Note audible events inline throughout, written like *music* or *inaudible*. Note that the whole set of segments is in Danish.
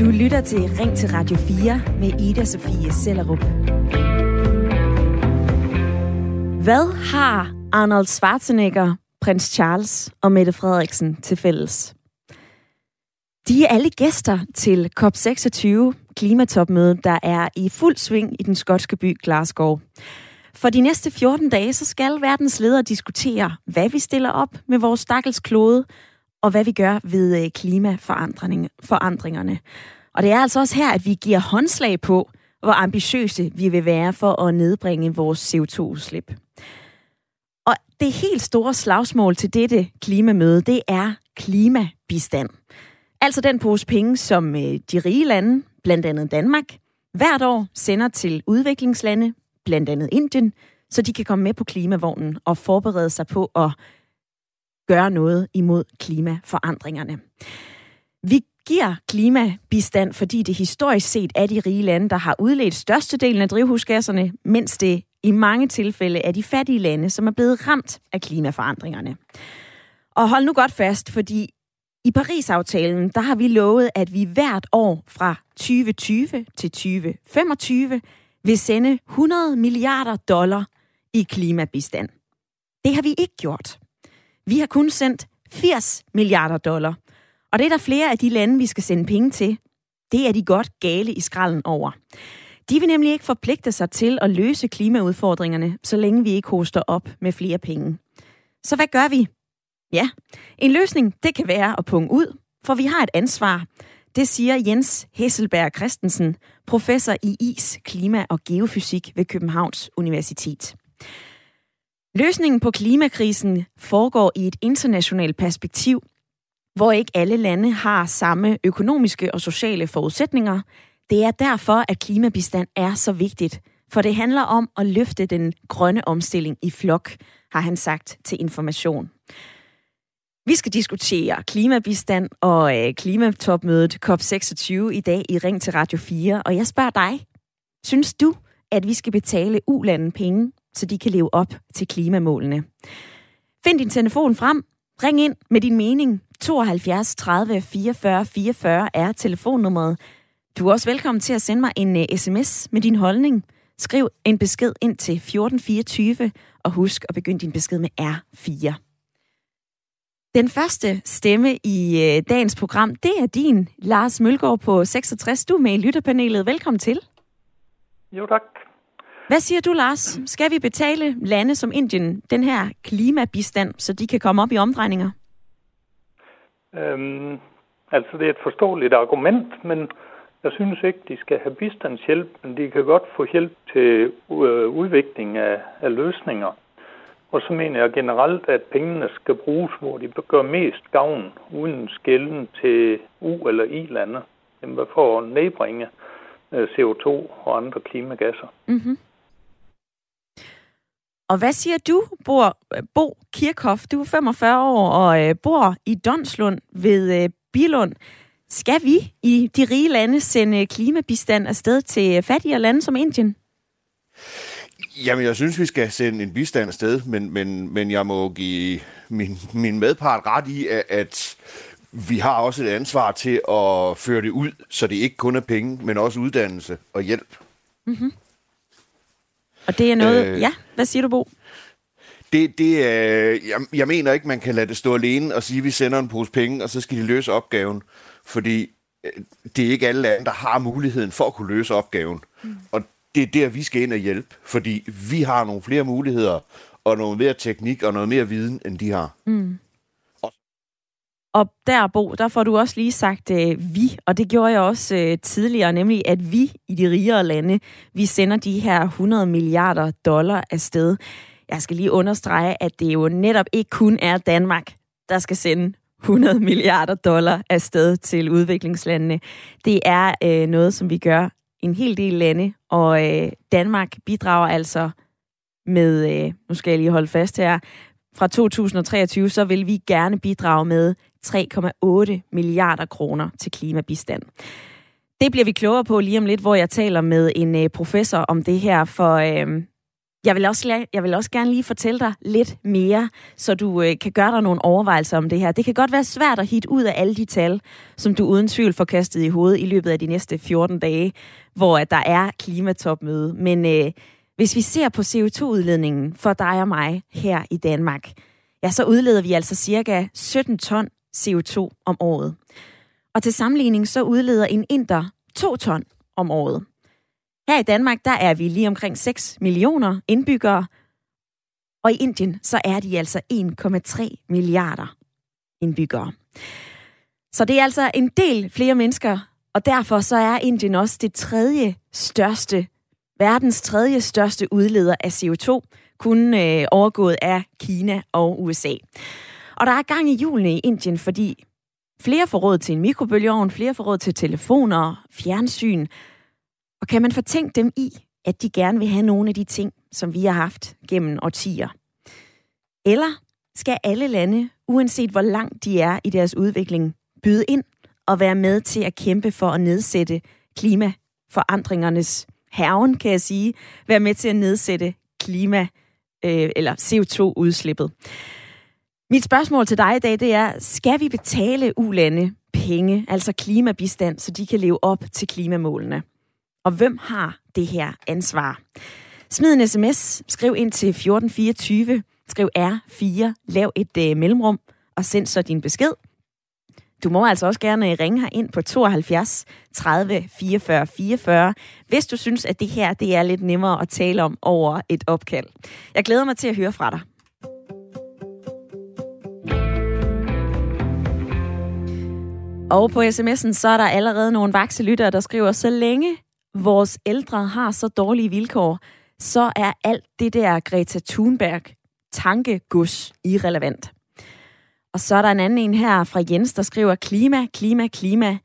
Du lytter til Ring til Radio 4 med Ida Sofie Sellerup. Hvad har Arnold Schwarzenegger, prins Charles og Mette Frederiksen til fælles? De er alle gæster til COP26, klimatopmødet, der er i fuld sving i den skotske by Glasgow. For de næste 14 dage, så skal verdens ledere diskutere, hvad vi stiller op med vores stakkels klode, og hvad vi gør ved øh, klimaforandringerne. Og det er altså også her, at vi giver håndslag på, hvor ambitiøse vi vil være for at nedbringe vores CO2-udslip. Og det helt store slagsmål til dette klimamøde, det er klimabistand. Altså den pose penge, som øh, de rige lande, blandt andet Danmark, hvert år sender til udviklingslande, blandt andet Indien, så de kan komme med på klimavognen og forberede sig på at gøre noget imod klimaforandringerne. Vi giver klimabistand, fordi det historisk set er de rige lande, der har udledt størstedelen af drivhusgasserne, mens det i mange tilfælde er de fattige lande, som er blevet ramt af klimaforandringerne. Og hold nu godt fast, fordi i Paris-aftalen, der har vi lovet, at vi hvert år fra 2020 til 2025 vil sende 100 milliarder dollar i klimabistand. Det har vi ikke gjort. Vi har kun sendt 80 milliarder dollar. Og det er der flere af de lande, vi skal sende penge til. Det er de godt gale i skralden over. De vil nemlig ikke forpligte sig til at løse klimaudfordringerne, så længe vi ikke hoster op med flere penge. Så hvad gør vi? Ja, en løsning, det kan være at punge ud, for vi har et ansvar. Det siger Jens Hesselberg Christensen, professor i is, klima og geofysik ved Københavns Universitet. Løsningen på klimakrisen foregår i et internationalt perspektiv, hvor ikke alle lande har samme økonomiske og sociale forudsætninger. Det er derfor, at klimabistand er så vigtigt, for det handler om at løfte den grønne omstilling i flok, har han sagt til information. Vi skal diskutere klimabistand og øh, klimatopmødet COP26 i dag i Ring til Radio 4. Og jeg spørger dig, synes du, at vi skal betale ulanden penge, så de kan leve op til klimamålene? Find din telefon frem. Ring ind med din mening. 72 30 44 44 er telefonnummeret. Du er også velkommen til at sende mig en øh, uh, sms med din holdning. Skriv en besked ind til 1424, og husk at begynde din besked med R4. Den første stemme i øh, dagens program, det er din, Lars Mølgaard på 66. Du er med i lytterpanelet. Velkommen til. Jo, tak. Hvad siger du, Lars? Skal vi betale lande som Indien den her klimabistand, så de kan komme op i omdrejninger? Øhm, altså, det er et forståeligt argument, men jeg synes ikke, de skal have bistandshjælp, men de kan godt få hjælp til øh, udvikling af, af løsninger. Og så mener jeg generelt, at pengene skal bruges, hvor de gør mest gavn, uden skælden til U- eller I-lande, for at nedbringe øh, CO2 og andre klimagasser. Mm-hmm. Og hvad siger du, Bo, Bo Kirchhoff? Du er 45 år og øh, bor i Donslund ved øh, Bilund. Skal vi i de rige lande sende klimabistand afsted til fattigere lande som Indien? Jamen, jeg synes, vi skal sende en bistand afsted, men, men, men jeg må give min, min medpart ret i, at, at vi har også et ansvar til at føre det ud, så det ikke kun er penge, men også uddannelse og hjælp. Mm-hmm. Og det er noget... Øh, ja, hvad siger du, Bo? Det, det er, jeg, jeg mener ikke, man kan lade det stå alene og sige, at vi sender en pose penge, og så skal de løse opgaven. Fordi øh, det er ikke alle lande, der har muligheden for at kunne løse opgaven. Mm. Og det er der, vi skal ind og hjælpe, fordi vi har nogle flere muligheder, og noget mere teknik og noget mere viden, end de har. Mm. Og der, Bo, der får du også lige sagt øh, vi, og det gjorde jeg også øh, tidligere, nemlig at vi i de rigere lande, vi sender de her 100 milliarder dollar afsted. Jeg skal lige understrege, at det jo netop ikke kun er Danmark, der skal sende 100 milliarder dollar afsted til udviklingslandene. Det er øh, noget, som vi gør en hel del lande, og øh, Danmark bidrager altså med, øh, nu skal jeg lige holde fast her, fra 2023, så vil vi gerne bidrage med 3,8 milliarder kroner til klimabistand. Det bliver vi klogere på lige om lidt, hvor jeg taler med en øh, professor om det her, for øh, Jeg vil, også, jeg vil også gerne lige fortælle dig lidt mere, så du øh, kan gøre dig nogle overvejelser om det her. Det kan godt være svært at hitte ud af alle de tal, som du uden tvivl får kastet i hovedet i løbet af de næste 14 dage, hvor at der er klimatopmøde. Men øh, hvis vi ser på CO2-udledningen for dig og mig her i Danmark, ja, så udleder vi altså cirka 17 ton CO2 om året. Og til sammenligning så udleder en inder 2 ton om året. Her i Danmark, der er vi lige omkring 6 millioner indbyggere, og i Indien, så er de altså 1,3 milliarder indbyggere. Så det er altså en del flere mennesker, og derfor så er Indien også det tredje største, verdens tredje største udleder af CO2, kun øh, overgået af Kina og USA. Og der er gang i julen i Indien, fordi flere får råd til en mikrobølgeovn, flere får råd til telefoner, fjernsyn, og kan man fortænke dem i, at de gerne vil have nogle af de ting, som vi har haft gennem årtier? Eller skal alle lande, uanset hvor langt de er i deres udvikling, byde ind og være med til at kæmpe for at nedsætte klimaforandringernes herven, kan jeg sige, være med til at nedsætte klima øh, eller CO2-udslippet. Mit spørgsmål til dig i dag, det er, skal vi betale ulande penge, altså klimabistand, så de kan leve op til klimamålene? Og hvem har det her ansvar? Smid en sms, skriv ind til 1424, skriv R4, lav et øh, mellemrum og send så din besked. Du må altså også gerne øh, ringe her ind på 72 30 44 44, hvis du synes, at det her det er lidt nemmere at tale om over et opkald. Jeg glæder mig til at høre fra dig. Og på sms'en, så er der allerede nogle vakselyttere, der skriver, så længe vores ældre har så dårlige vilkår, så er alt det der Greta Thunberg tankegus irrelevant. Og så er der en anden en her fra Jens, der skriver, klima, klima, klima.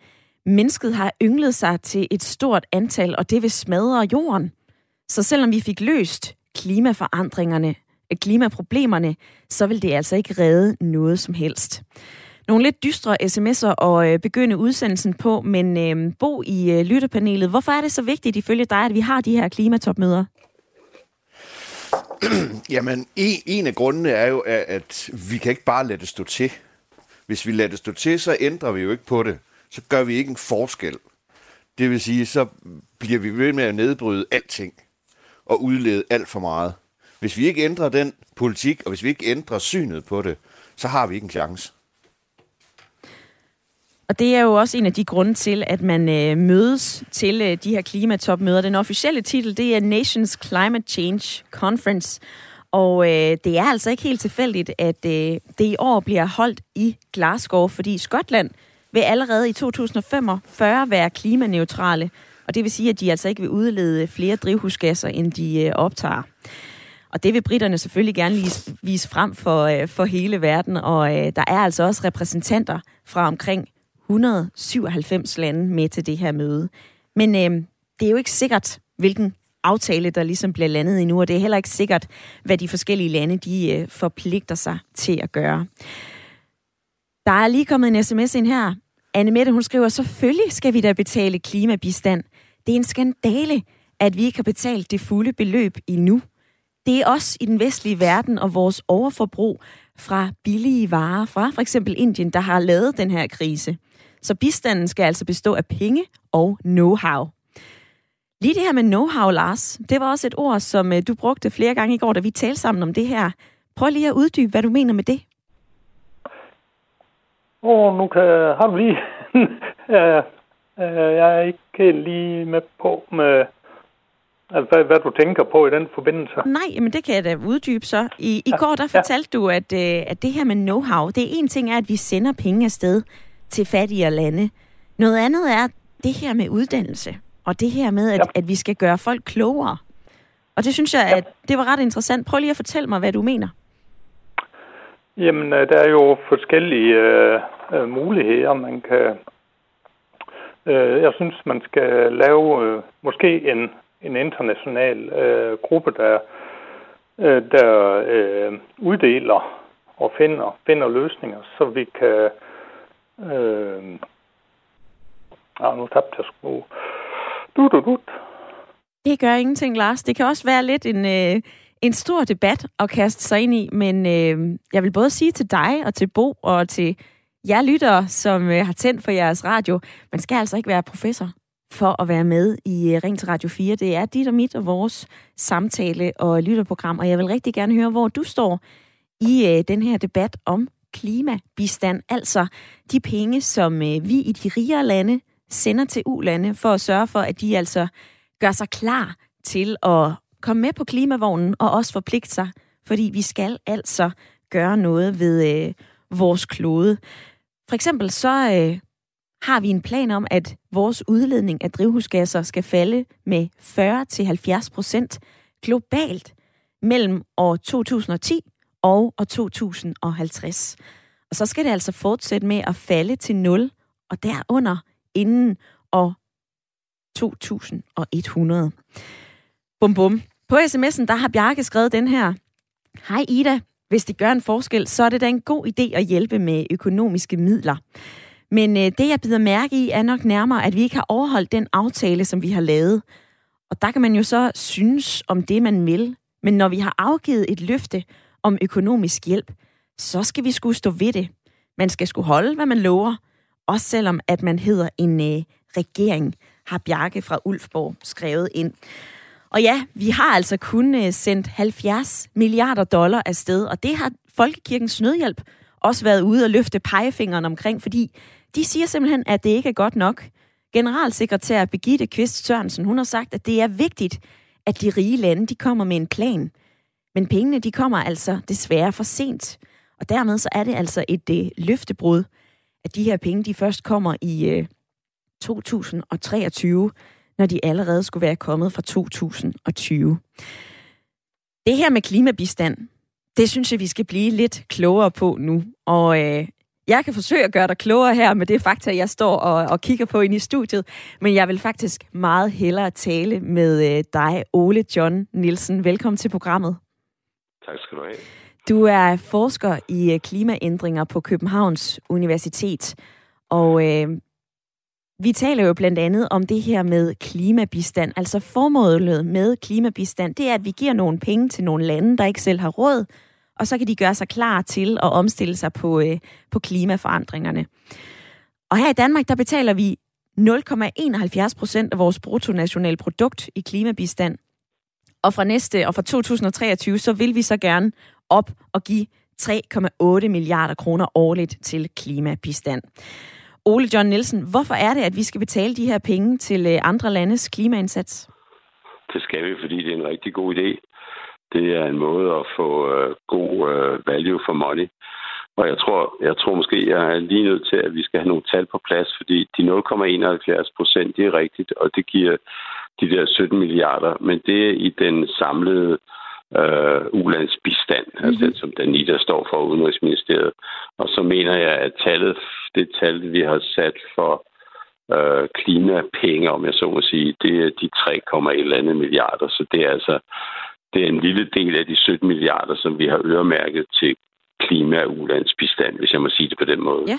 Mennesket har ynglet sig til et stort antal, og det vil smadre jorden. Så selvom vi fik løst klimaforandringerne, klimaproblemerne, så vil det altså ikke redde noget som helst nogle lidt dystre sms'er at øh, begynde udsendelsen på, men øh, Bo i øh, lytterpanelet, hvorfor er det så vigtigt ifølge dig, at vi har de her klimatopmøder? *clears throat* Jamen, en, en af grundene er jo, at vi kan ikke bare lade det stå til. Hvis vi lader det stå til, så ændrer vi jo ikke på det. Så gør vi ikke en forskel. Det vil sige, så bliver vi ved med at nedbryde alting og udlede alt for meget. Hvis vi ikke ændrer den politik, og hvis vi ikke ændrer synet på det, så har vi ikke en chance. Og det er jo også en af de grunde til, at man øh, mødes til øh, de her klimatopmøder. Den officielle titel, det er Nations Climate Change Conference. Og øh, det er altså ikke helt tilfældigt, at øh, det i år bliver holdt i Glasgow, fordi Skotland vil allerede i 2045 være klimaneutrale. Og det vil sige, at de altså ikke vil udlede flere drivhusgasser, end de øh, optager. Og det vil britterne selvfølgelig gerne vise, vise frem for, øh, for hele verden. Og øh, der er altså også repræsentanter fra omkring 197 lande med til det her møde. Men øh, det er jo ikke sikkert, hvilken aftale, der ligesom bliver landet endnu, og det er heller ikke sikkert, hvad de forskellige lande de øh, forpligter sig til at gøre. Der er lige kommet en sms ind her. Anne Mette, hun skriver, selvfølgelig skal vi da betale klimabistand. Det er en skandale, at vi ikke har betalt det fulde beløb endnu. Det er os i den vestlige verden og vores overforbrug fra billige varer fra for eksempel Indien, der har lavet den her krise. Så bistanden skal altså bestå af penge og know-how. Lige det her med know-how, Lars, det var også et ord, som øh, du brugte flere gange i går, da vi talte sammen om det her. Prøv lige at uddybe, hvad du mener med det. Åh, oh, nu kan, har du lige... *laughs* øh, jeg er ikke lige med på med... Altså, hvad, hvad du tænker på i den forbindelse? Nej, men det kan jeg da uddybe så. I, i ja, går der fortalte ja. du, at, øh, at det her med know-how, det er en ting er, at vi sender penge afsted til fattigere lande. Noget andet er det her med uddannelse, og det her med, at, ja. at vi skal gøre folk klogere. Og det synes jeg, ja. at det var ret interessant. Prøv lige at fortælle mig, hvad du mener. Jamen, øh, der er jo forskellige øh, øh, muligheder, man kan... Øh, jeg synes, man skal lave øh, måske en, en international øh, gruppe, der, øh, der øh, uddeler og finder, finder løsninger, så vi kan Øh, ah, nu tabte jeg sgu. Du, du, du. Det gør ingenting, Lars. Det kan også være lidt en, øh, en stor debat at kaste sig ind i, men øh, jeg vil både sige til dig og til Bo og til jer lyttere, som øh, har tændt for jeres radio, man skal altså ikke være professor for at være med i øh, Ring til Radio 4. Det er dit og mit og vores samtale- og lytterprogram, og jeg vil rigtig gerne høre, hvor du står i øh, den her debat om klimabistand, altså de penge, som øh, vi i de rigere lande sender til ulande for at sørge for, at de altså gør sig klar til at komme med på klimavognen og også forpligte sig, fordi vi skal altså gøre noget ved øh, vores klode. For eksempel så øh, har vi en plan om, at vores udledning af drivhusgasser skal falde med 40-70 procent globalt mellem år 2010 og år 2050. Og så skal det altså fortsætte med at falde til 0 og derunder inden år 2100. Bum bum. På sms'en, der har Bjarke skrevet den her. Hej Ida, hvis det gør en forskel, så er det da en god idé at hjælpe med økonomiske midler. Men øh, det, jeg bider mærke i, er nok nærmere, at vi ikke har overholdt den aftale, som vi har lavet. Og der kan man jo så synes om det, man vil. Men når vi har afgivet et løfte om økonomisk hjælp, så skal vi skulle stå ved det. Man skal skulle holde, hvad man lover, også selvom at man hedder en øh, regering, har Bjarke fra Ulfborg skrevet ind. Og ja, vi har altså kun øh, sendt 70 milliarder dollar afsted, og det har Folkekirkens Nødhjælp også været ude og løfte pegefingeren omkring, fordi de siger simpelthen, at det ikke er godt nok. Generalsekretær Begitte Kvist Sørensen, hun har sagt, at det er vigtigt, at de rige lande, de kommer med en plan. Men pengene, de kommer altså desværre for sent. Og dermed så er det altså et øh, løftebrud, at de her penge, de først kommer i øh, 2023, når de allerede skulle være kommet fra 2020. Det her med klimabistand, det synes jeg, vi skal blive lidt klogere på nu. Og øh, jeg kan forsøge at gøre dig klogere her med det fakta, jeg står og, og kigger på ind i studiet. Men jeg vil faktisk meget hellere tale med øh, dig, Ole John Nielsen. Velkommen til programmet. Tak skal du have. Du er forsker i øh, klimaændringer på Københavns Universitet. Og øh, vi taler jo blandt andet om det her med klimabistand. Altså formålet med klimabistand, det er, at vi giver nogle penge til nogle lande, der ikke selv har råd, og så kan de gøre sig klar til at omstille sig på, øh, på klimaforandringerne. Og her i Danmark, der betaler vi 0,71 procent af vores bruttonationalprodukt i klimabistand. Og fra næste og fra 2023, så vil vi så gerne op og give 3,8 milliarder kroner årligt til klimabistand. Ole John Nielsen, hvorfor er det, at vi skal betale de her penge til øh, andre landes klimaindsats? Det skal vi, fordi det er en rigtig god idé. Det er en måde at få øh, god øh, value for money. Og jeg tror, jeg tror måske, jeg er lige nødt til, at vi skal have nogle tal på plads, fordi de 0,71 procent, det er rigtigt, og det giver de der 17 milliarder, men det er i den samlede øh, ulandsbistand, mm-hmm. altså den, som Danita står for Udenrigsministeriet. Og så mener jeg, at tallet, det tal, vi har sat for øh, klimapenge, om jeg så må sige, det er de 3,1 milliarder. Så det er altså det er en lille del af de 17 milliarder, som vi har øremærket til klima- og ulandsbistand, hvis jeg må sige det på den måde. Ja.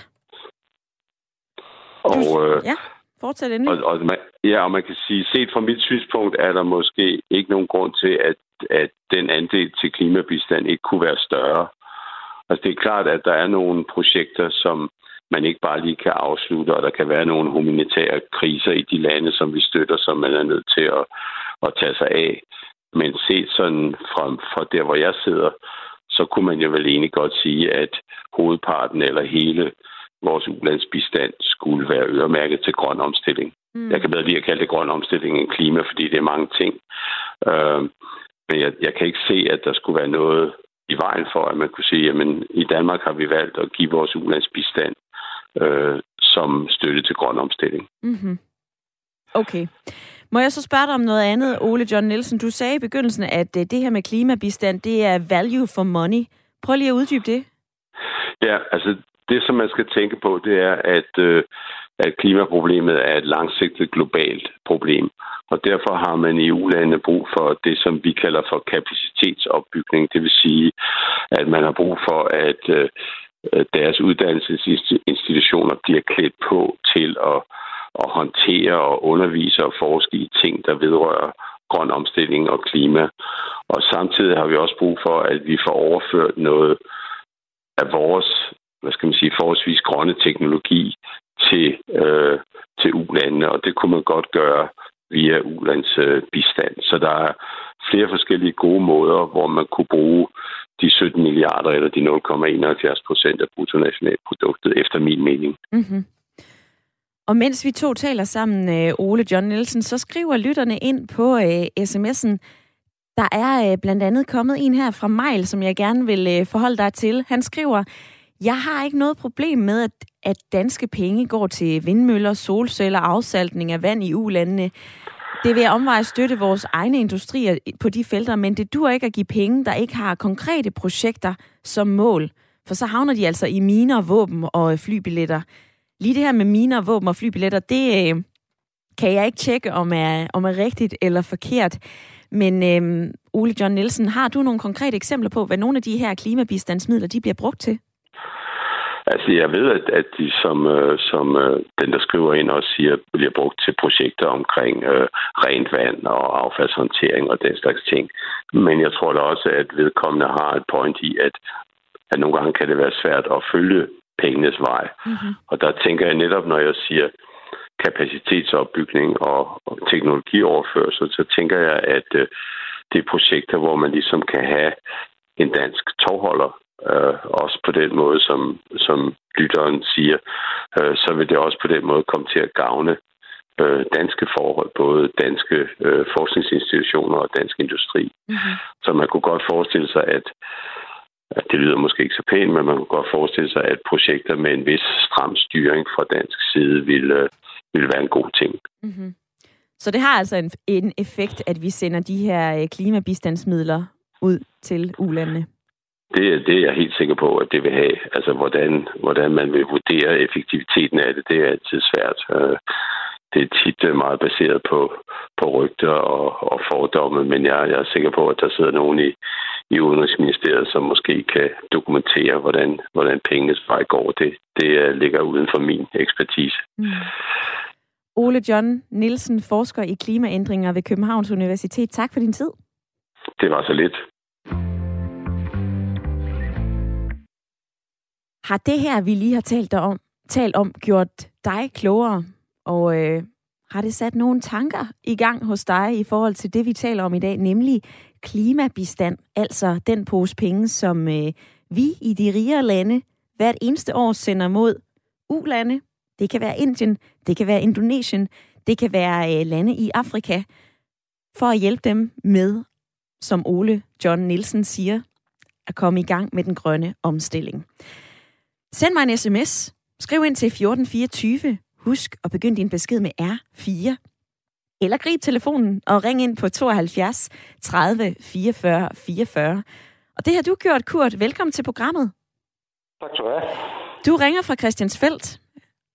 Og, øh, ja. Fortsæt endelig. Og, og man, ja, og man kan sige, set fra mit synspunkt, er der måske ikke nogen grund til, at, at den andel til klimabistand ikke kunne være større. Altså det er klart, at der er nogle projekter, som man ikke bare lige kan afslutte, og der kan være nogle humanitære kriser i de lande, som vi støtter, som man er nødt til at, at tage sig af. Men set sådan fra, fra der, hvor jeg sidder, så kunne man jo vel egentlig godt sige, at hovedparten eller hele vores ulandsbistand skulle være øremærket til grøn omstilling. Mm. Jeg kan bedre lige at kalde det grøn omstilling end klima, fordi det er mange ting. Øh, men jeg, jeg kan ikke se, at der skulle være noget i vejen for, at man kunne sige, at i Danmark har vi valgt at give vores ulandsbistand øh, som støtte til grøn omstilling. Mm-hmm. Okay. Må jeg så spørge dig om noget andet, Ole John Nielsen? Du sagde i begyndelsen, at øh, det her med klimabistand, det er value for money. Prøv lige at uddybe det. Ja, altså det, som man skal tænke på, det er, at, øh, at klimaproblemet er et langsigtet globalt problem. Og derfor har man i EU-landene brug for det, som vi kalder for kapacitetsopbygning. Det vil sige, at man har brug for, at øh, deres uddannelsesinstitutioner bliver klædt på til at, at håndtere og undervise og forske i ting, der vedrører grøn omstilling og klima. Og samtidig har vi også brug for, at vi får overført noget af vores, hvad skal man sige, forholdsvis grønne teknologi til, øh, til ulandene, og det kunne man godt gøre via ulandsbistand. Øh, så der er flere forskellige gode måder, hvor man kunne bruge de 17 milliarder eller de 0,71 procent af bruttonationalproduktet, efter min mening. Mm-hmm. Og mens vi to taler sammen, øh, Ole John Nielsen, så skriver lytterne ind på øh, sms'en, der er øh, blandt andet kommet en her fra Mail, som jeg gerne vil øh, forholde dig til. Han skriver, jeg har ikke noget problem med, at, at danske penge går til vindmøller, solceller, afsaltning af vand i ulandene. Det vil omveje støtte vores egne industrier på de felter, men det dur ikke at give penge, der ikke har konkrete projekter som mål. For så havner de altså i miner, våben og øh, flybilletter. Lige det her med miner, våben og flybilletter, det øh, kan jeg ikke tjekke, om er, om er rigtigt eller forkert. Men øh, Ole John Nielsen, har du nogle konkrete eksempler på, hvad nogle af de her klimabistandsmidler de bliver brugt til? Altså, jeg ved, at, at de, som, øh, som øh, den, der skriver ind, også siger, bliver brugt til projekter omkring øh, rent vand og affaldshåndtering og den slags ting. Men jeg tror da også, at vedkommende har et point i, at, at nogle gange kan det være svært at følge pengenes vej. Mm-hmm. Og der tænker jeg netop, når jeg siger kapacitetsopbygning og, og teknologioverførsel, så tænker jeg, at øh, det er projekter, hvor man ligesom kan have en dansk tovholder øh, også på den måde, som, som lytteren siger, øh, så vil det også på den måde komme til at gavne øh, danske forhold, både danske øh, forskningsinstitutioner og dansk industri. Mm-hmm. Så man kunne godt forestille sig, at, at det lyder måske ikke så pænt, men man kunne godt forestille sig, at projekter med en vis stram styring fra dansk side ville, øh, ville være en god ting. Mm-hmm. Så det har altså en, en effekt, at vi sender de her øh, klimabistandsmidler ud til ulandene? Det, det er jeg helt sikker på, at det vil have. Altså, hvordan, hvordan man vil vurdere effektiviteten af det, det er altid svært. Øh, det er tit øh, meget baseret på, på rygter og, og fordomme, men jeg, jeg er sikker på, at der sidder nogen i, i Udenrigsministeriet, som måske kan dokumentere, hvordan, hvordan pengenes vej går. Det, det øh, ligger uden for min ekspertise. Mm. Ole John Nielsen, forsker i klimaændringer ved Københavns Universitet. Tak for din tid. Det var så lidt. Har det her, vi lige har talt om, talt om gjort dig klogere? Og øh, har det sat nogle tanker i gang hos dig i forhold til det, vi taler om i dag, nemlig klimabistand, altså den pose penge, som øh, vi i de rigere lande hvert eneste år sender mod ulande. Det kan være Indien, det kan være Indonesien, det kan være øh, lande i Afrika, for at hjælpe dem med, som Ole John Nielsen siger, at komme i gang med den grønne omstilling. Send mig en sms. Skriv ind til 1424. Husk at begynde din besked med R4. Eller grib telefonen og ring ind på 72 30 44 44. Og det har du gjort, Kurt. Velkommen til programmet. Tak skal du have. Du ringer fra Christiansfeldt.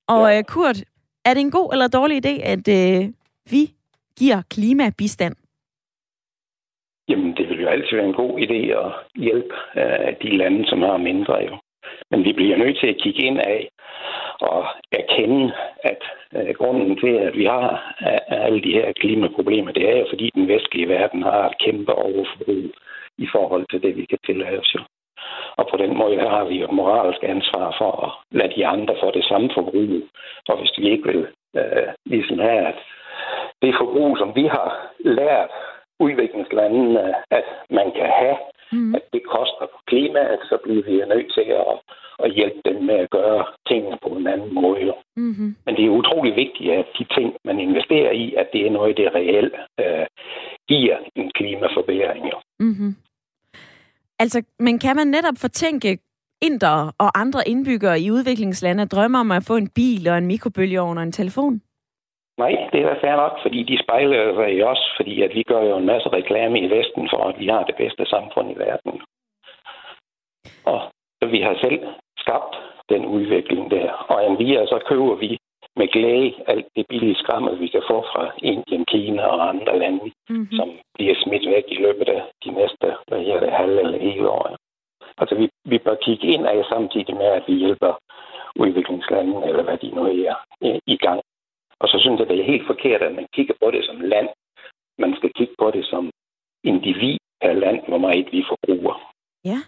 Og ja. Øh, Kurt, er det en god eller dårlig idé, at øh, vi giver klimabistand? Jamen, det vil jo altid være en god idé at hjælpe øh, de lande, som har mindre jo. Men vi bliver nødt til at kigge ind af og erkende, at øh, grunden til, at vi har øh, alle de her klimaproblemer, det er jo, fordi den vestlige verden har et kæmpe overforbrug i forhold til det, vi kan tillade os. Og på den måde har vi jo et moralsk ansvar for at lade de andre få det samme forbrug. Og hvis vi ikke vil øh, ligesom have, at det forbrug, som vi har lært udviklingslandene, at man kan have, mm. at det koster på klimaet, så bliver vi nødt til at, at hjælpe dem med at gøre tingene på en anden måde. Mm-hmm. Men det er utrolig vigtigt, at de ting, man investerer i, at det er noget, det reelt øh, giver en klimaforbedring. Mm-hmm. Altså, men kan man netop fortænke indere og andre indbyggere i udviklingslande drømmer om at få en bil og en mikrobølgeovn og en telefon? Nej, det er fair nok, fordi de spejler sig i os, fordi at vi gør jo en masse reklame i Vesten for, at vi har det bedste samfund i verden. Og vi har selv skabt den udvikling der. Og vi så køber vi med glæde alt det billige skrammel, vi kan få fra Indien, Kina og andre lande, mm-hmm. som bliver smidt væk i løbet af de næste hvad her, det, halve eller hele år. Altså vi, vi bør kigge ind af samtidig med, at vi hjælper udviklingslandene, eller hvad de nu er, i gang og så synes jeg, det er helt forkert, at man kigger på det som land. Man skal kigge på det som individ per land, hvor meget vi forbruger. Ja.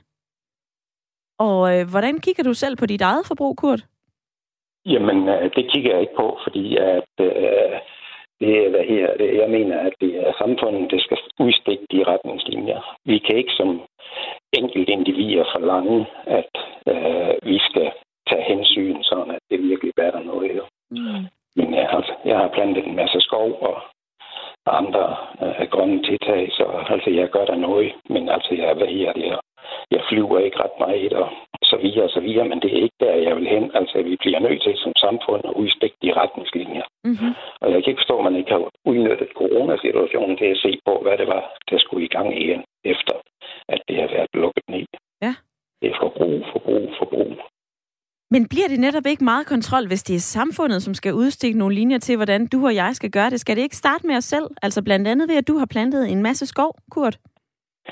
Og øh, hvordan kigger du selv på dit eget forbrug, Kurt? Jamen, øh, det kigger jeg ikke på, fordi at, øh, det, hvad her, det, jeg mener, at det er samfundet, der skal udstikke de retningslinjer. Vi kan ikke som enkelt individer forlange, at øh, vi skal tage hensyn, sådan at det virkelig batter noget. Jo. Mm. Men jeg har, jeg har plantet en masse skov og andre øh, grønne tiltag, så altså, jeg gør der noget. Men altså, jeg, hvad her, jeg, jeg flyver ikke ret meget, og så videre og så videre, men det er ikke der, jeg vil hen. Altså, vi bliver nødt til som samfund at udstikke de retningslinjer. Mm-hmm. Og jeg kan ikke forstå, at man ikke har udnyttet coronasituationen til at se på, hvad det var, der skulle i gang igen, efter at det har været lukket ned. Ja. Det er forbrug, forbrug, forbrug. Men bliver det netop ikke meget kontrol, hvis det er samfundet, som skal udstikke nogle linjer til, hvordan du og jeg skal gøre det? Skal det ikke starte med os selv? Altså blandt andet ved, at du har plantet en masse skov, Kurt?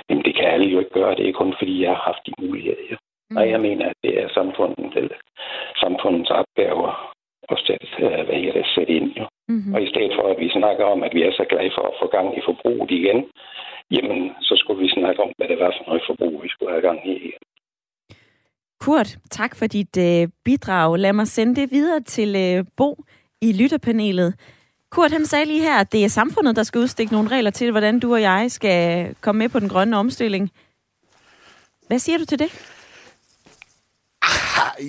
Jamen, det kan alle jo ikke gøre. Det er kun fordi, jeg har haft de muligheder. Mm. Og jeg mener, at det er samfundets, samfundets opgaver at sætte, øh, hvad jeg det, sætte ind. Jo. Mm-hmm. Og i stedet for, at vi snakker om, at vi er så glade for at få gang i forbruget igen, jamen, så skulle vi snakke om, hvad det var for noget forbrug, vi skulle have gang i igen. Kurt, tak for dit øh, bidrag. Lad mig sende det videre til øh, Bo i lytterpanelet. Kurt, han sagde lige her, at det er samfundet, der skal udstikke nogle regler til, hvordan du og jeg skal komme med på den grønne omstilling. Hvad siger du til det? Ah,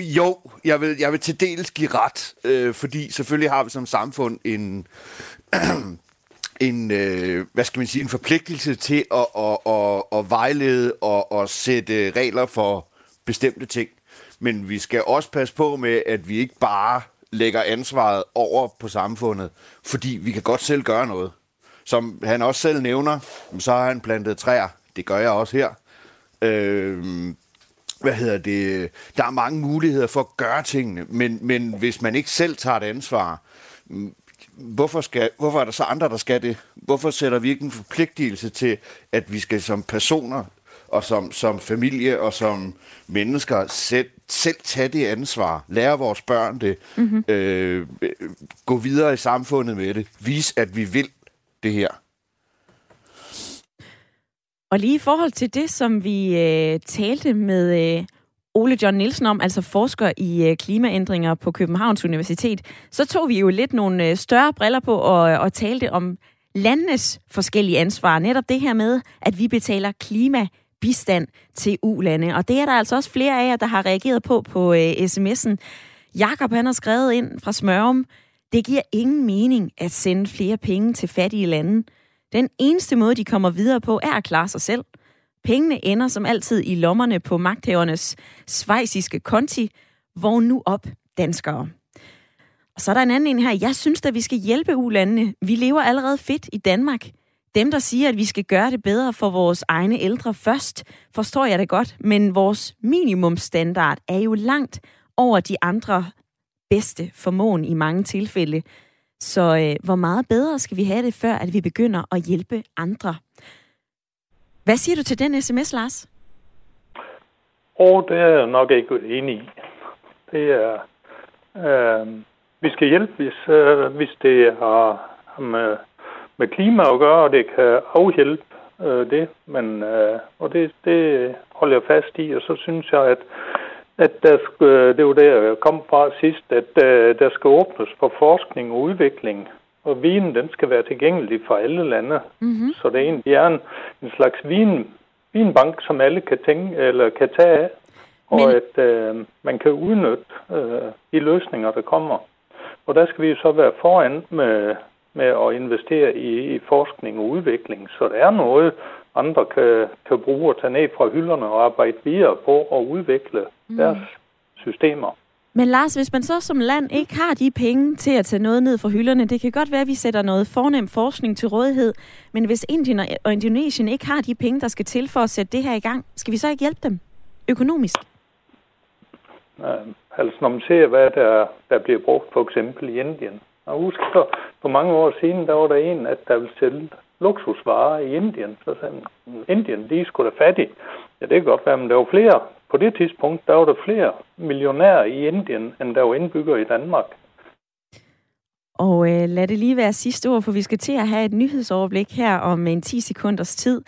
jo, jeg vil, jeg vil til dels give ret, øh, fordi selvfølgelig har vi som samfund en, en øh, hvad skal man sige, en forpligtelse til at, at, at, at vejlede og at sætte regler for bestemte ting. Men vi skal også passe på med, at vi ikke bare lægger ansvaret over på samfundet, fordi vi kan godt selv gøre noget. Som han også selv nævner, så har han plantet træer. Det gør jeg også her. Øh, hvad hedder det? Der er mange muligheder for at gøre tingene, men, men hvis man ikke selv tager et ansvar, mm, hvorfor, skal, hvorfor er der så andre, der skal det? Hvorfor sætter vi ikke en forpligtelse til, at vi skal som personer og som, som familie og som mennesker selv, selv tage det ansvar, lære vores børn det, mm-hmm. øh, gå videre i samfundet med det, vise, at vi vil det her. Og lige i forhold til det, som vi øh, talte med øh, Ole John Nielsen om, altså forsker i øh, klimaændringer på Københavns Universitet, så tog vi jo lidt nogle øh, større briller på og, og talte om landenes forskellige ansvar. Netop det her med, at vi betaler klima bistand til ulande. Og det er der altså også flere af jer, der har reageret på på øh, sms'en. Jakob han har skrevet ind fra Smørum, det giver ingen mening at sende flere penge til fattige lande. Den eneste måde, de kommer videre på, er at klare sig selv. Pengene ender som altid i lommerne på magthavernes svejsiske konti. Vågn nu op, danskere. Og så er der en anden en her. Jeg synes at vi skal hjælpe ulandene. Vi lever allerede fedt i Danmark. Dem, der siger, at vi skal gøre det bedre for vores egne ældre først, forstår jeg det godt, men vores minimumstandard er jo langt over de andre bedste formåen i mange tilfælde. Så øh, hvor meget bedre skal vi have det, før at vi begynder at hjælpe andre? Hvad siger du til den sms, Lars? Og det er jeg nok ikke enig i. Det er, øh, vi skal hjælpe, hvis, øh, hvis det har med øh, med klima at gøre, og det kan afhjælpe øh, det. Men, øh, og det, det holder jeg fast i, og så synes jeg, at at der skal, det var der, jeg kom fra sidst, at øh, der skal åbnes for forskning og udvikling, og vinen den skal være tilgængelig for alle lande. Mm-hmm. Så det er egentlig er en, en slags vin, vinbank, som alle kan tænke eller kan tage af, og Men... at øh, man kan udnytte øh, de løsninger, der kommer. Og der skal vi så være foran med, med at investere i, i forskning og udvikling, så der er noget, andre kan, kan bruge og tage ned fra hylderne og arbejde videre på at udvikle mm. deres systemer. Men Lars, hvis man så som land ikke har de penge til at tage noget ned fra hylderne, det kan godt være, at vi sætter noget fornem forskning til rådighed, men hvis Indien og Indonesien ikke har de penge, der skal til for at sætte det her i gang, skal vi så ikke hjælpe dem økonomisk? Ja, altså når man ser, hvad der, der bliver brugt for eksempel i Indien, og husker, for mange år siden, der var der en, at der ville sælge luksusvarer i Indien. Så sagde han, Indien, de er sgu da fattige. Ja, det kan godt være, men der var flere. På det tidspunkt, der var der flere millionærer i Indien, end der var indbyggere i Danmark. Og øh, lad det lige være sidste ord, for vi skal til at have et nyhedsoverblik her om øh, en 10 sekunders tid.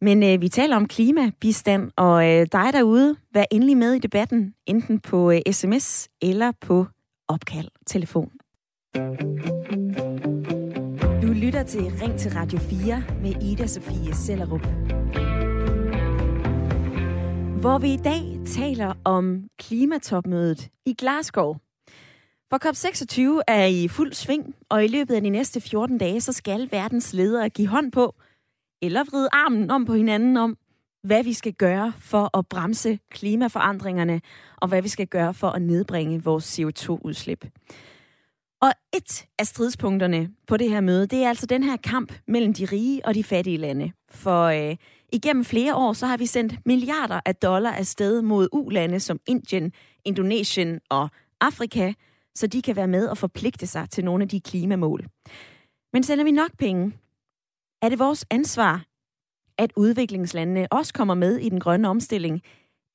Men øh, vi taler om klimabistand, og øh, dig derude, vær endelig med i debatten, enten på øh, sms eller på opkald telefon. Du lytter til Ring til Radio 4 med Ida Sofie Sellerup. Hvor vi i dag taler om klimatopmødet i Glasgow. For COP26 er i fuld sving, og i løbet af de næste 14 dage, så skal verdens ledere give hånd på, eller vride armen om på hinanden om, hvad vi skal gøre for at bremse klimaforandringerne, og hvad vi skal gøre for at nedbringe vores CO2-udslip. Og et af stridspunkterne på det her møde, det er altså den her kamp mellem de rige og de fattige lande. For øh, igennem flere år, så har vi sendt milliarder af dollar afsted mod ulande som Indien, Indonesien og Afrika, så de kan være med og forpligte sig til nogle af de klimamål. Men sender vi nok penge? Er det vores ansvar, at udviklingslandene også kommer med i den grønne omstilling?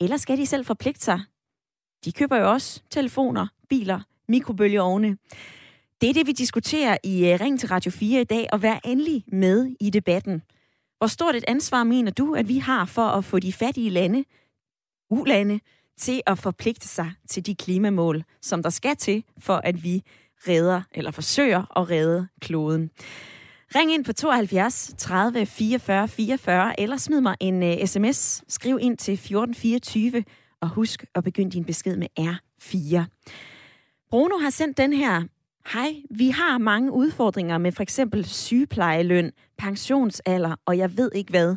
Eller skal de selv forpligte sig? De køber jo også telefoner, biler, mikrobølgeovne. Det er det, vi diskuterer i øh, Ring til Radio 4 i dag, og vær endelig med i debatten. Hvor stort et ansvar mener du, at vi har for at få de fattige lande, ulande, til at forpligte sig til de klimamål, som der skal til, for at vi redder eller forsøger at redde kloden. Ring ind på 72 30 44 44, eller smid mig en øh, uh, sms. Skriv ind til 1424, og husk at begynde din besked med R4. Bruno har sendt den her. Hej, vi har mange udfordringer med for eksempel sygeplejeløn, pensionsalder og jeg ved ikke hvad.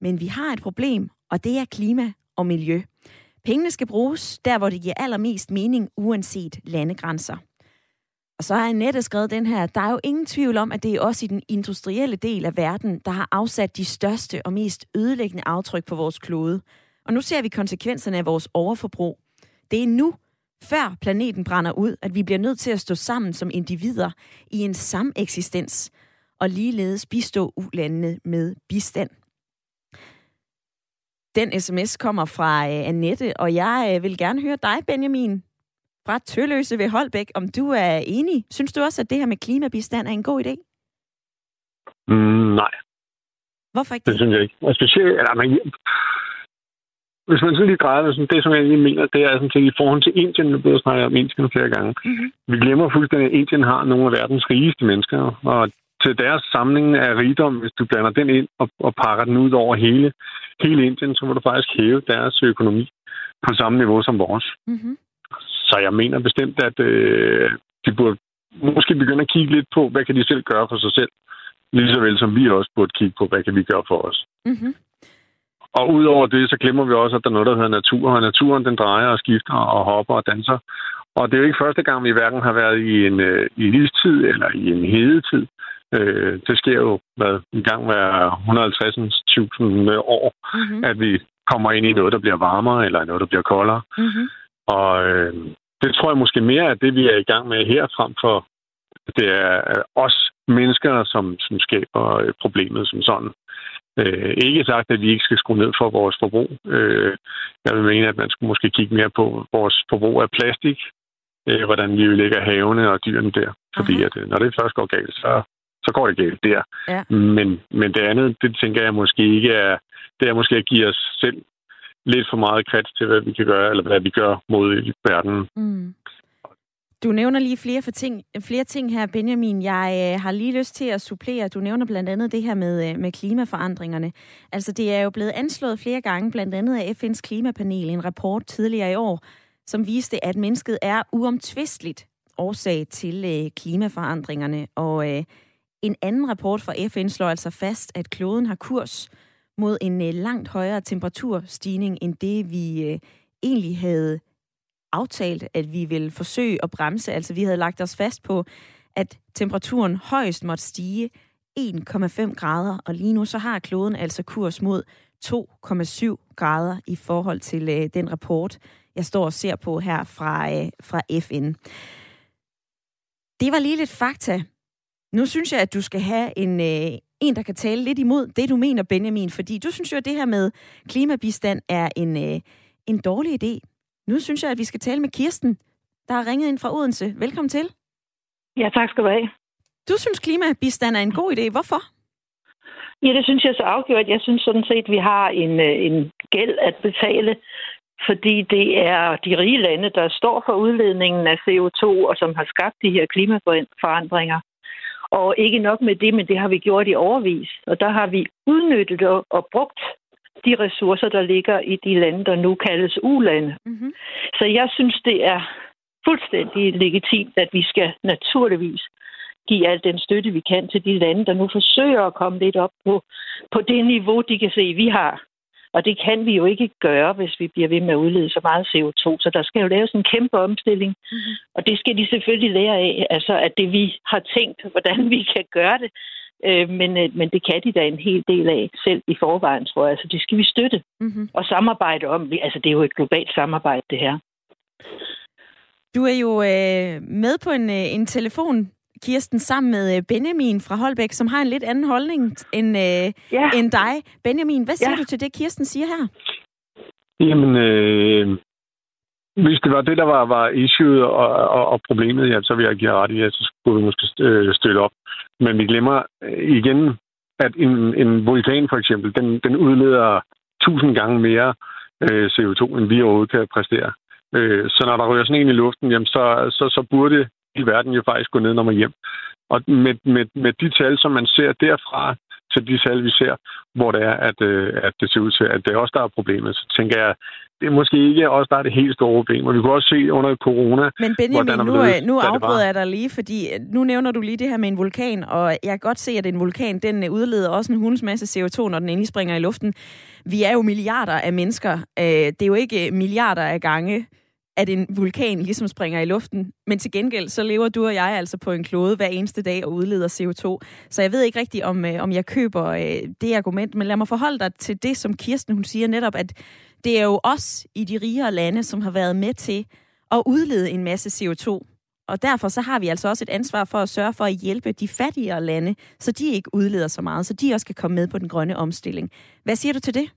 Men vi har et problem, og det er klima og miljø. Pengene skal bruges der, hvor det giver allermest mening, uanset landegrænser. Og så har Annette skrevet den her. Der er jo ingen tvivl om, at det er også i den industrielle del af verden, der har afsat de største og mest ødelæggende aftryk på vores klode. Og nu ser vi konsekvenserne af vores overforbrug. Det er nu, før planeten brænder ud, at vi bliver nødt til at stå sammen som individer i en sameksistens og ligeledes bistå ulandene med bistand. Den sms kommer fra øh, Annette, og jeg øh, vil gerne høre dig, Benjamin, fra Tølløse ved Holbæk, om du er enig. Synes du også, at det her med klimabistand er en god idé? Mm, nej. Hvorfor ikke det? Synes jeg ikke. Og specielt, eller, man, hvis man sådan lige drejer det, det som jeg egentlig mener, det er sådan set i forhold til Indien, nu bliver snakket om Indien flere gange. Mm-hmm. Vi glemmer fuldstændig, at Indien har nogle af verdens rigeste mennesker, og til deres samling af rigdom, hvis du blander den ind og, og pakker den ud over hele, hele Indien, så må du faktisk hæve deres økonomi på samme niveau som vores. Mm-hmm. Så jeg mener bestemt, at øh, de burde måske begynde at kigge lidt på, hvad kan de selv gøre for sig selv, lige så vel som vi også burde kigge på, hvad kan vi gøre for os. Mm-hmm. Og udover det, så glemmer vi også, at der er noget, der hedder natur, og naturen den drejer og skifter og hopper og danser. Og det er jo ikke første gang, vi hverken har været i en, øh, i en istid eller i en hedetid. Øh, det sker jo hvad, en gang hver 150.000 år, mm-hmm. at vi kommer ind i noget, der bliver varmere, eller noget, der bliver koldere. Mm-hmm. Og øh, det tror jeg måske mere er det, vi er i gang med her, frem for det er os mennesker, som, som skaber øh, problemet som sådan. Øh, ikke sagt, at vi ikke skal skrue ned for vores forbrug. Øh, jeg vil mene, at man skulle måske kigge mere på vores forbrug af plastik, øh, hvordan vi lægger havene og dyrene der. Fordi at, øh, når det først går galt, så, så går det galt der. Ja. Men, men det andet, det tænker jeg måske ikke er, det er måske at give os selv lidt for meget kreds til, hvad vi kan gøre, eller hvad vi gør mod i verden. Mm. Du nævner lige flere, for ting, flere ting her, Benjamin. Jeg øh, har lige lyst til at supplere. Du nævner blandt andet det her med, øh, med klimaforandringerne. Altså, det er jo blevet anslået flere gange, blandt andet af FN's klimapanel, en rapport tidligere i år, som viste, at mennesket er uomtvisteligt årsag til øh, klimaforandringerne. Og øh, en anden rapport fra FN slår altså fast, at kloden har kurs mod en øh, langt højere temperaturstigning, end det vi øh, egentlig havde aftalt, at vi ville forsøge at bremse. Altså vi havde lagt os fast på, at temperaturen højst måtte stige 1,5 grader, og lige nu så har kloden altså kurs mod 2,7 grader i forhold til øh, den rapport, jeg står og ser på her fra, øh, fra FN. Det var lige lidt fakta. Nu synes jeg, at du skal have en, øh, en, der kan tale lidt imod det, du mener, Benjamin, fordi du synes jo, at det her med klimabistand er en, øh, en dårlig idé. Nu synes jeg, at vi skal tale med Kirsten, der har ringet ind fra Odense. Velkommen til. Ja, tak skal du have. Du synes, klimabistand er en god idé. Hvorfor? Ja, det synes jeg så afgjort. Jeg synes sådan set, at vi har en, øh, en gæld at betale, fordi det er de rige lande, der står for udledningen af CO2, og som har skabt de her klimaforandringer. Og ikke nok med det, men det har vi gjort i overvis. Og der har vi udnyttet og, og brugt de ressourcer, der ligger i de lande, der nu kaldes ulande. Mm-hmm. Så jeg synes, det er fuldstændig legitimt, at vi skal naturligvis give al den støtte, vi kan til de lande, der nu forsøger at komme lidt op på, på det niveau, de kan se, vi har. Og det kan vi jo ikke gøre, hvis vi bliver ved med at udlede så meget CO2. Så der skal jo laves en kæmpe omstilling. Mm-hmm. Og det skal de selvfølgelig lære af. Altså, at det vi har tænkt, hvordan vi kan gøre det. Øh, men, øh, men det kan de da en hel del af, selv i forvejen, tror jeg. Altså, det skal vi støtte mm-hmm. og samarbejde om. Altså, det er jo et globalt samarbejde, det her. Du er jo øh, med på en, øh, en telefon Kirsten, sammen med øh, Benjamin fra Holbæk, som har en lidt anden holdning end, øh, ja. end dig. Benjamin, hvad siger ja. du til det, Kirsten siger her? Jamen, øh, hvis det var det, der var, var issue og, og, og problemet, ja, så vil jeg give ret i, at så skulle vi måske øh, støtte op. Men vi glemmer øh, igen, at en, en vulkan for eksempel, den, den udleder tusind gange mere øh, CO2, end vi overhovedet kan præstere. Øh, så når der ryger sådan en i luften, jamen så, så, så burde i verden jo faktisk gå ned, når man hjem. Og med, med, med de tal, som man ser derfra, til de tal, vi ser, hvor det er, at, øh, at det ser ud til, at det er også der er problemet, så tænker jeg, det er måske ikke også der er det helt store problem. Og vi kunne også se under corona... Men Benjamin, nu, løs, nu afbryder jeg dig lige, fordi nu nævner du lige det her med en vulkan, og jeg kan godt se, at en vulkan, den udleder også en hunds masse CO2, når den endelig springer i luften. Vi er jo milliarder af mennesker. Øh, det er jo ikke milliarder af gange at en vulkan ligesom springer i luften. Men til gengæld, så lever du og jeg altså på en klode hver eneste dag og udleder CO2. Så jeg ved ikke rigtigt, om, øh, om jeg køber øh, det argument, men lad mig forholde dig til det, som Kirsten hun siger netop, at det er jo os i de rigere lande, som har været med til at udlede en masse CO2. Og derfor så har vi altså også et ansvar for at sørge for at hjælpe de fattigere lande, så de ikke udleder så meget, så de også kan komme med på den grønne omstilling. Hvad siger du til det?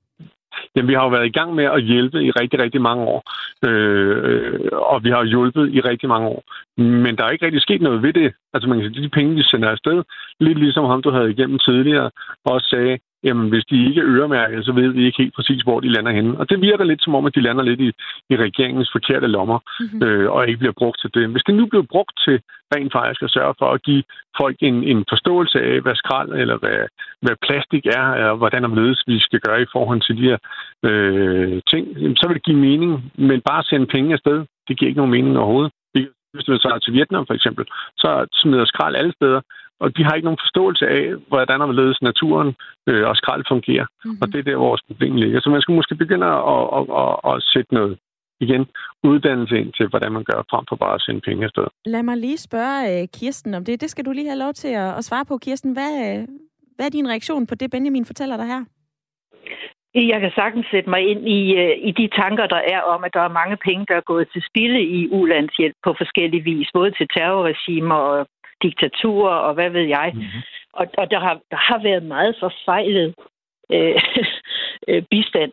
Jamen, vi har jo været i gang med at hjælpe i rigtig, rigtig mange år. Øh, og vi har hjulpet i rigtig mange år. Men der er ikke rigtig sket noget ved det. Altså, man kan sige, de penge, vi sender afsted, lidt ligesom ham, du havde igennem tidligere, også sagde, jamen hvis de ikke er øremærket, så ved vi ikke helt præcis, hvor de lander henne. Og det virker lidt som om, at de lander lidt i, i regeringens forkerte lommer, mm-hmm. øh, og ikke bliver brugt til det. Hvis det nu bliver brugt til rent faktisk at sørge for at give folk en, en forståelse af, hvad skrald eller hvad, hvad plastik er, og hvordan omledes vi skal gøre i forhold til de her øh, ting, så vil det give mening. Men bare sende penge afsted, det giver ikke nogen mening overhovedet. Hvis man så til Vietnam for eksempel, så smider skrald alle steder, og de har ikke nogen forståelse af, hvordan og hvorledes naturen øh, og skrald fungerer. Mm-hmm. Og det er der, vores problem ligger. Så man skal måske begynde at, at, at, at sætte noget igen uddannelse ind til, hvordan man gør, frem for bare at sende penge afsted. Lad mig lige spørge uh, Kirsten om det. Det skal du lige have lov til at, at svare på. Kirsten, hvad, hvad er din reaktion på det, Benjamin fortæller dig her? Jeg kan sagtens sætte mig ind i, uh, i de tanker, der er om, at der er mange penge, der er gået til spilde i ulandshjælp på forskellige vis, både til terrorregimer og diktaturer og hvad ved jeg. Mm-hmm. Og, og der, har, der har været meget forfejlet øh, *laughs* øh, bistand.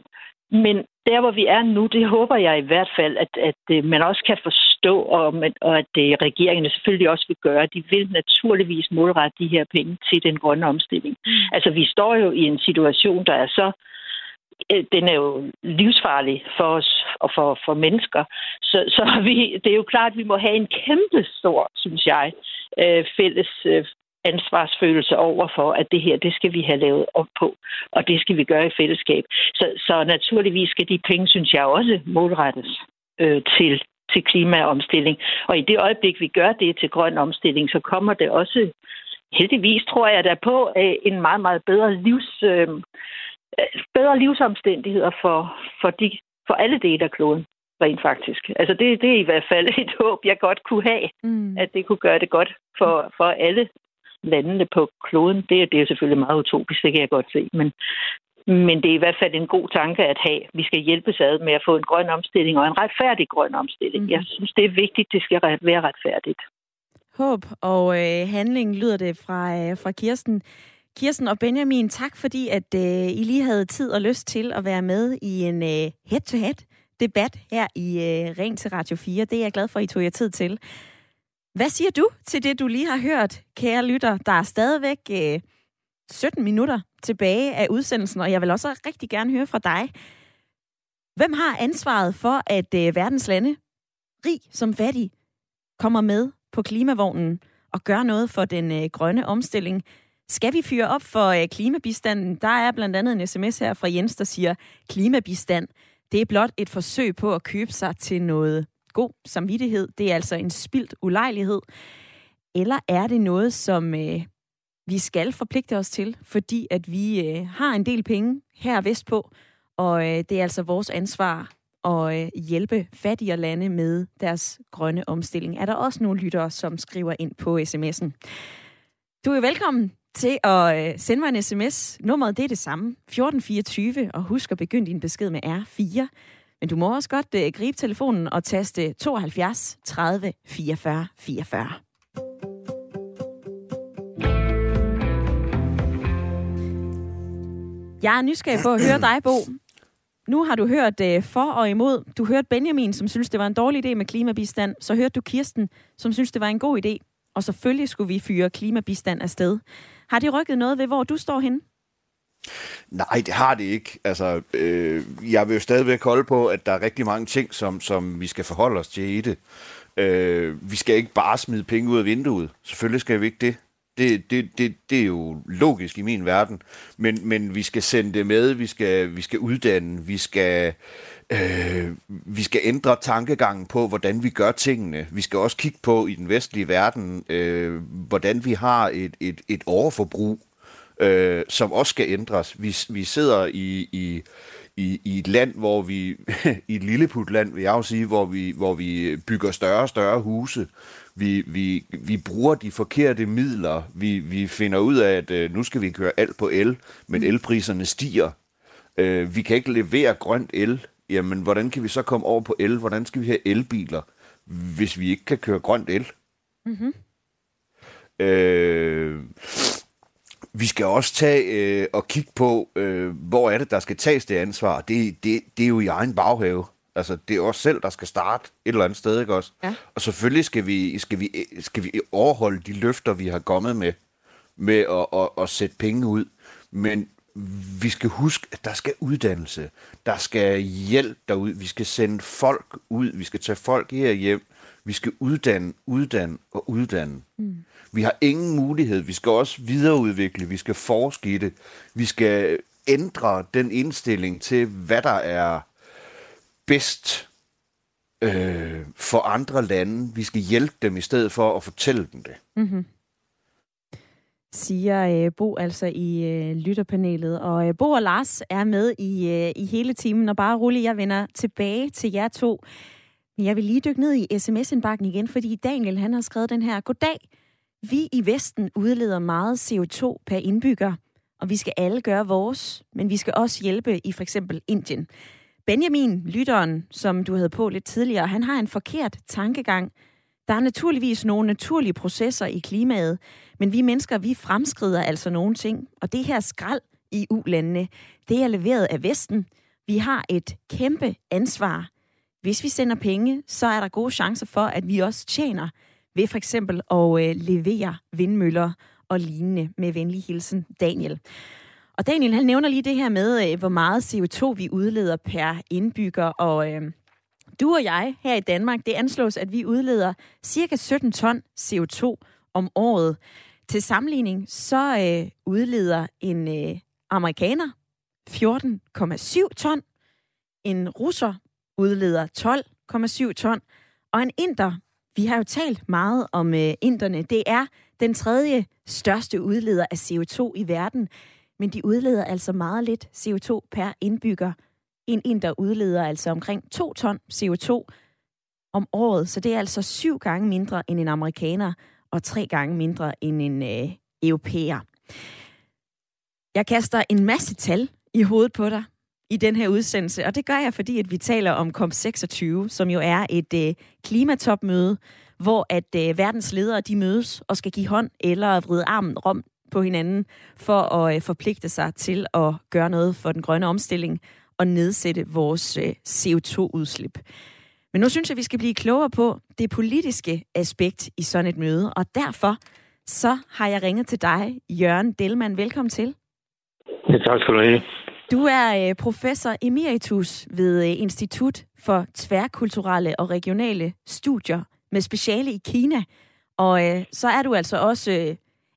Men der, hvor vi er nu, det håber jeg i hvert fald, at, at øh, man også kan forstå, og, og at øh, regeringen selvfølgelig også vil gøre. De vil naturligvis målrette de her penge til den grønne omstilling. Mm. Altså, vi står jo i en situation, der er så øh, Øh, den er jo livsfarlig for os og for, for mennesker. Så, så *laughs* vi, det er jo klart, at vi må have en kæmpe stor, synes jeg, øh, fælles øh, ansvarsfølelse over for, at det her, det skal vi have lavet op på, og det skal vi gøre i fællesskab. Så, så naturligvis skal de penge, synes jeg, også målrettes øh, til, til klimaomstilling. Og i det øjeblik, vi gør det til grøn omstilling, så kommer det også, heldigvis tror jeg, der på øh, en meget, meget bedre livs... Øh, bedre livsomstændigheder for, for, de, for alle dele af kloden rent faktisk. Altså det, det er i hvert fald et *laughs* håb, jeg godt kunne have, mm. at det kunne gøre det godt for, for alle landene på kloden. Det, det er selvfølgelig meget utopisk, det kan jeg godt se, men, men det er i hvert fald en god tanke at have. Vi skal hjælpes ad med at få en grøn omstilling og en retfærdig grøn omstilling. Mm. Jeg synes, det er vigtigt, det skal være retfærdigt. Håb og øh, handling lyder det fra, øh, fra Kirsten. Kirsten og Benjamin, tak fordi, at øh, I lige havde tid og lyst til at være med i en øh, head-to-head debat her i øh, Ring til Radio 4. Det er jeg glad for, at I tog jer tid til. Hvad siger du til det, du lige har hørt, kære lytter? Der er stadigvæk øh, 17 minutter tilbage af udsendelsen, og jeg vil også rigtig gerne høre fra dig. Hvem har ansvaret for, at øh, verdens lande, rig som fattig, kommer med på klimavognen og gør noget for den øh, grønne omstilling? Skal vi fyre op for øh, klimabistanden? Der er blandt andet en sms her fra Jens, der siger, klimabistand, det er blot et forsøg på at købe sig til noget god samvittighed. Det er altså en spildt ulejlighed. Eller er det noget, som øh, vi skal forpligte os til, fordi at vi øh, har en del penge her vestpå, og øh, det er altså vores ansvar at øh, hjælpe fattigere lande med deres grønne omstilling. Er der også nogle lyttere, som skriver ind på sms'en? Du er velkommen til at øh, sende mig en sms. Nummeret det er det samme, 1424, og husk at begynde din besked med R4. Men du må også godt øh, gribe telefonen og taste 72 30 44 44. Jeg er nysgerrig på at høre dig, Bo. Nu har du hørt øh, for og imod. Du hørte Benjamin, som synes, det var en dårlig idé med klimabistand. Så hørte du Kirsten, som synes, det var en god idé. Og selvfølgelig skulle vi fyre klimabistand afsted. Har det rykket noget ved, hvor du står henne? Nej, det har det ikke. Altså, øh, jeg vil jo stadigvæk holde på, at der er rigtig mange ting, som, som vi skal forholde os til i det. Øh, vi skal ikke bare smide penge ud af vinduet. Selvfølgelig skal vi ikke det. Det, det, det, det er jo logisk i min verden. Men, men vi skal sende det med, vi skal, vi skal uddanne, vi skal, øh, vi skal ændre tankegangen på, hvordan vi gør tingene. Vi skal også kigge på i den vestlige verden, øh, hvordan vi har et, et, et overforbrug, øh, som også skal ændres. Vi, vi sidder i, i, i, i et land, hvor vi, *laughs* i et lilleputland, vil jeg jo sige, hvor vi, hvor vi bygger større og større huse, vi, vi, vi bruger de forkerte midler. Vi, vi finder ud af, at øh, nu skal vi køre alt på el, men mm. elpriserne stiger. Øh, vi kan ikke levere grønt el. Jamen, hvordan kan vi så komme over på el? Hvordan skal vi have elbiler, hvis vi ikke kan køre grønt el? Mm-hmm. Øh, vi skal også tage øh, og kigge på, øh, hvor er det, der skal tages det ansvar. Det, det, det er jo i egen baghave. Altså, det er os selv, der skal starte et eller andet sted, ikke også? Ja. Og selvfølgelig skal vi, skal, vi, skal vi overholde de løfter, vi har kommet med, med at, at, at sætte penge ud. Men vi skal huske, at der skal uddannelse. Der skal hjælp derud. Vi skal sende folk ud. Vi skal tage folk hjem. Vi skal uddanne, uddanne og uddanne. Mm. Vi har ingen mulighed. Vi skal også videreudvikle. Vi skal forske i det. Vi skal ændre den indstilling til, hvad der er bedst øh, for andre lande. Vi skal hjælpe dem i stedet for at fortælle dem det. Mm-hmm. Siger øh, Bo altså i øh, lytterpanelet. Og øh, Bo og Lars er med i, øh, i hele timen, og bare rolig, jeg vender tilbage til jer to. Men jeg vil lige dykke ned i sms-indbakken igen, fordi Daniel han har skrevet den her. Goddag. Vi i Vesten udleder meget CO2 per indbygger, og vi skal alle gøre vores, men vi skal også hjælpe i for eksempel Indien. Benjamin, lytteren, som du havde på lidt tidligere, han har en forkert tankegang. Der er naturligvis nogle naturlige processer i klimaet, men vi mennesker, vi fremskrider altså nogle ting. Og det her skrald i ulandene, det er leveret af Vesten. Vi har et kæmpe ansvar. Hvis vi sender penge, så er der gode chancer for, at vi også tjener ved for eksempel at øh, levere vindmøller og lignende med venlig hilsen Daniel. Og Daniel, han nævner lige det her med, øh, hvor meget CO2 vi udleder per indbygger, og øh, du og jeg her i Danmark, det anslås, at vi udleder cirka 17 ton CO2 om året. Til sammenligning, så øh, udleder en øh, amerikaner 14,7 ton, en russer udleder 12,7 ton, og en inder, vi har jo talt meget om øh, inderne, det er den tredje største udleder af CO2 i verden men de udleder altså meget lidt CO2 per indbygger. En inder udleder altså omkring 2 ton CO2 om året, så det er altså syv gange mindre end en amerikaner og tre gange mindre end en øh, europæer. Jeg kaster en masse tal i hovedet på dig i den her udsendelse, og det gør jeg, fordi at vi taler om COP26, som jo er et øh, klimatopmøde, hvor at øh, verdens ledere de mødes og skal give hånd eller vride armen om på hinanden for at øh, forpligte sig til at gøre noget for den grønne omstilling og nedsætte vores øh, CO2-udslip. Men nu synes jeg, vi skal blive klogere på det politiske aspekt i sådan et møde, og derfor så har jeg ringet til dig, Jørgen Delman. Velkommen til. Ja, tak skal du have. Du er øh, professor emeritus ved øh, Institut for Tværkulturelle og Regionale Studier med speciale i Kina. Og øh, så er du altså også øh,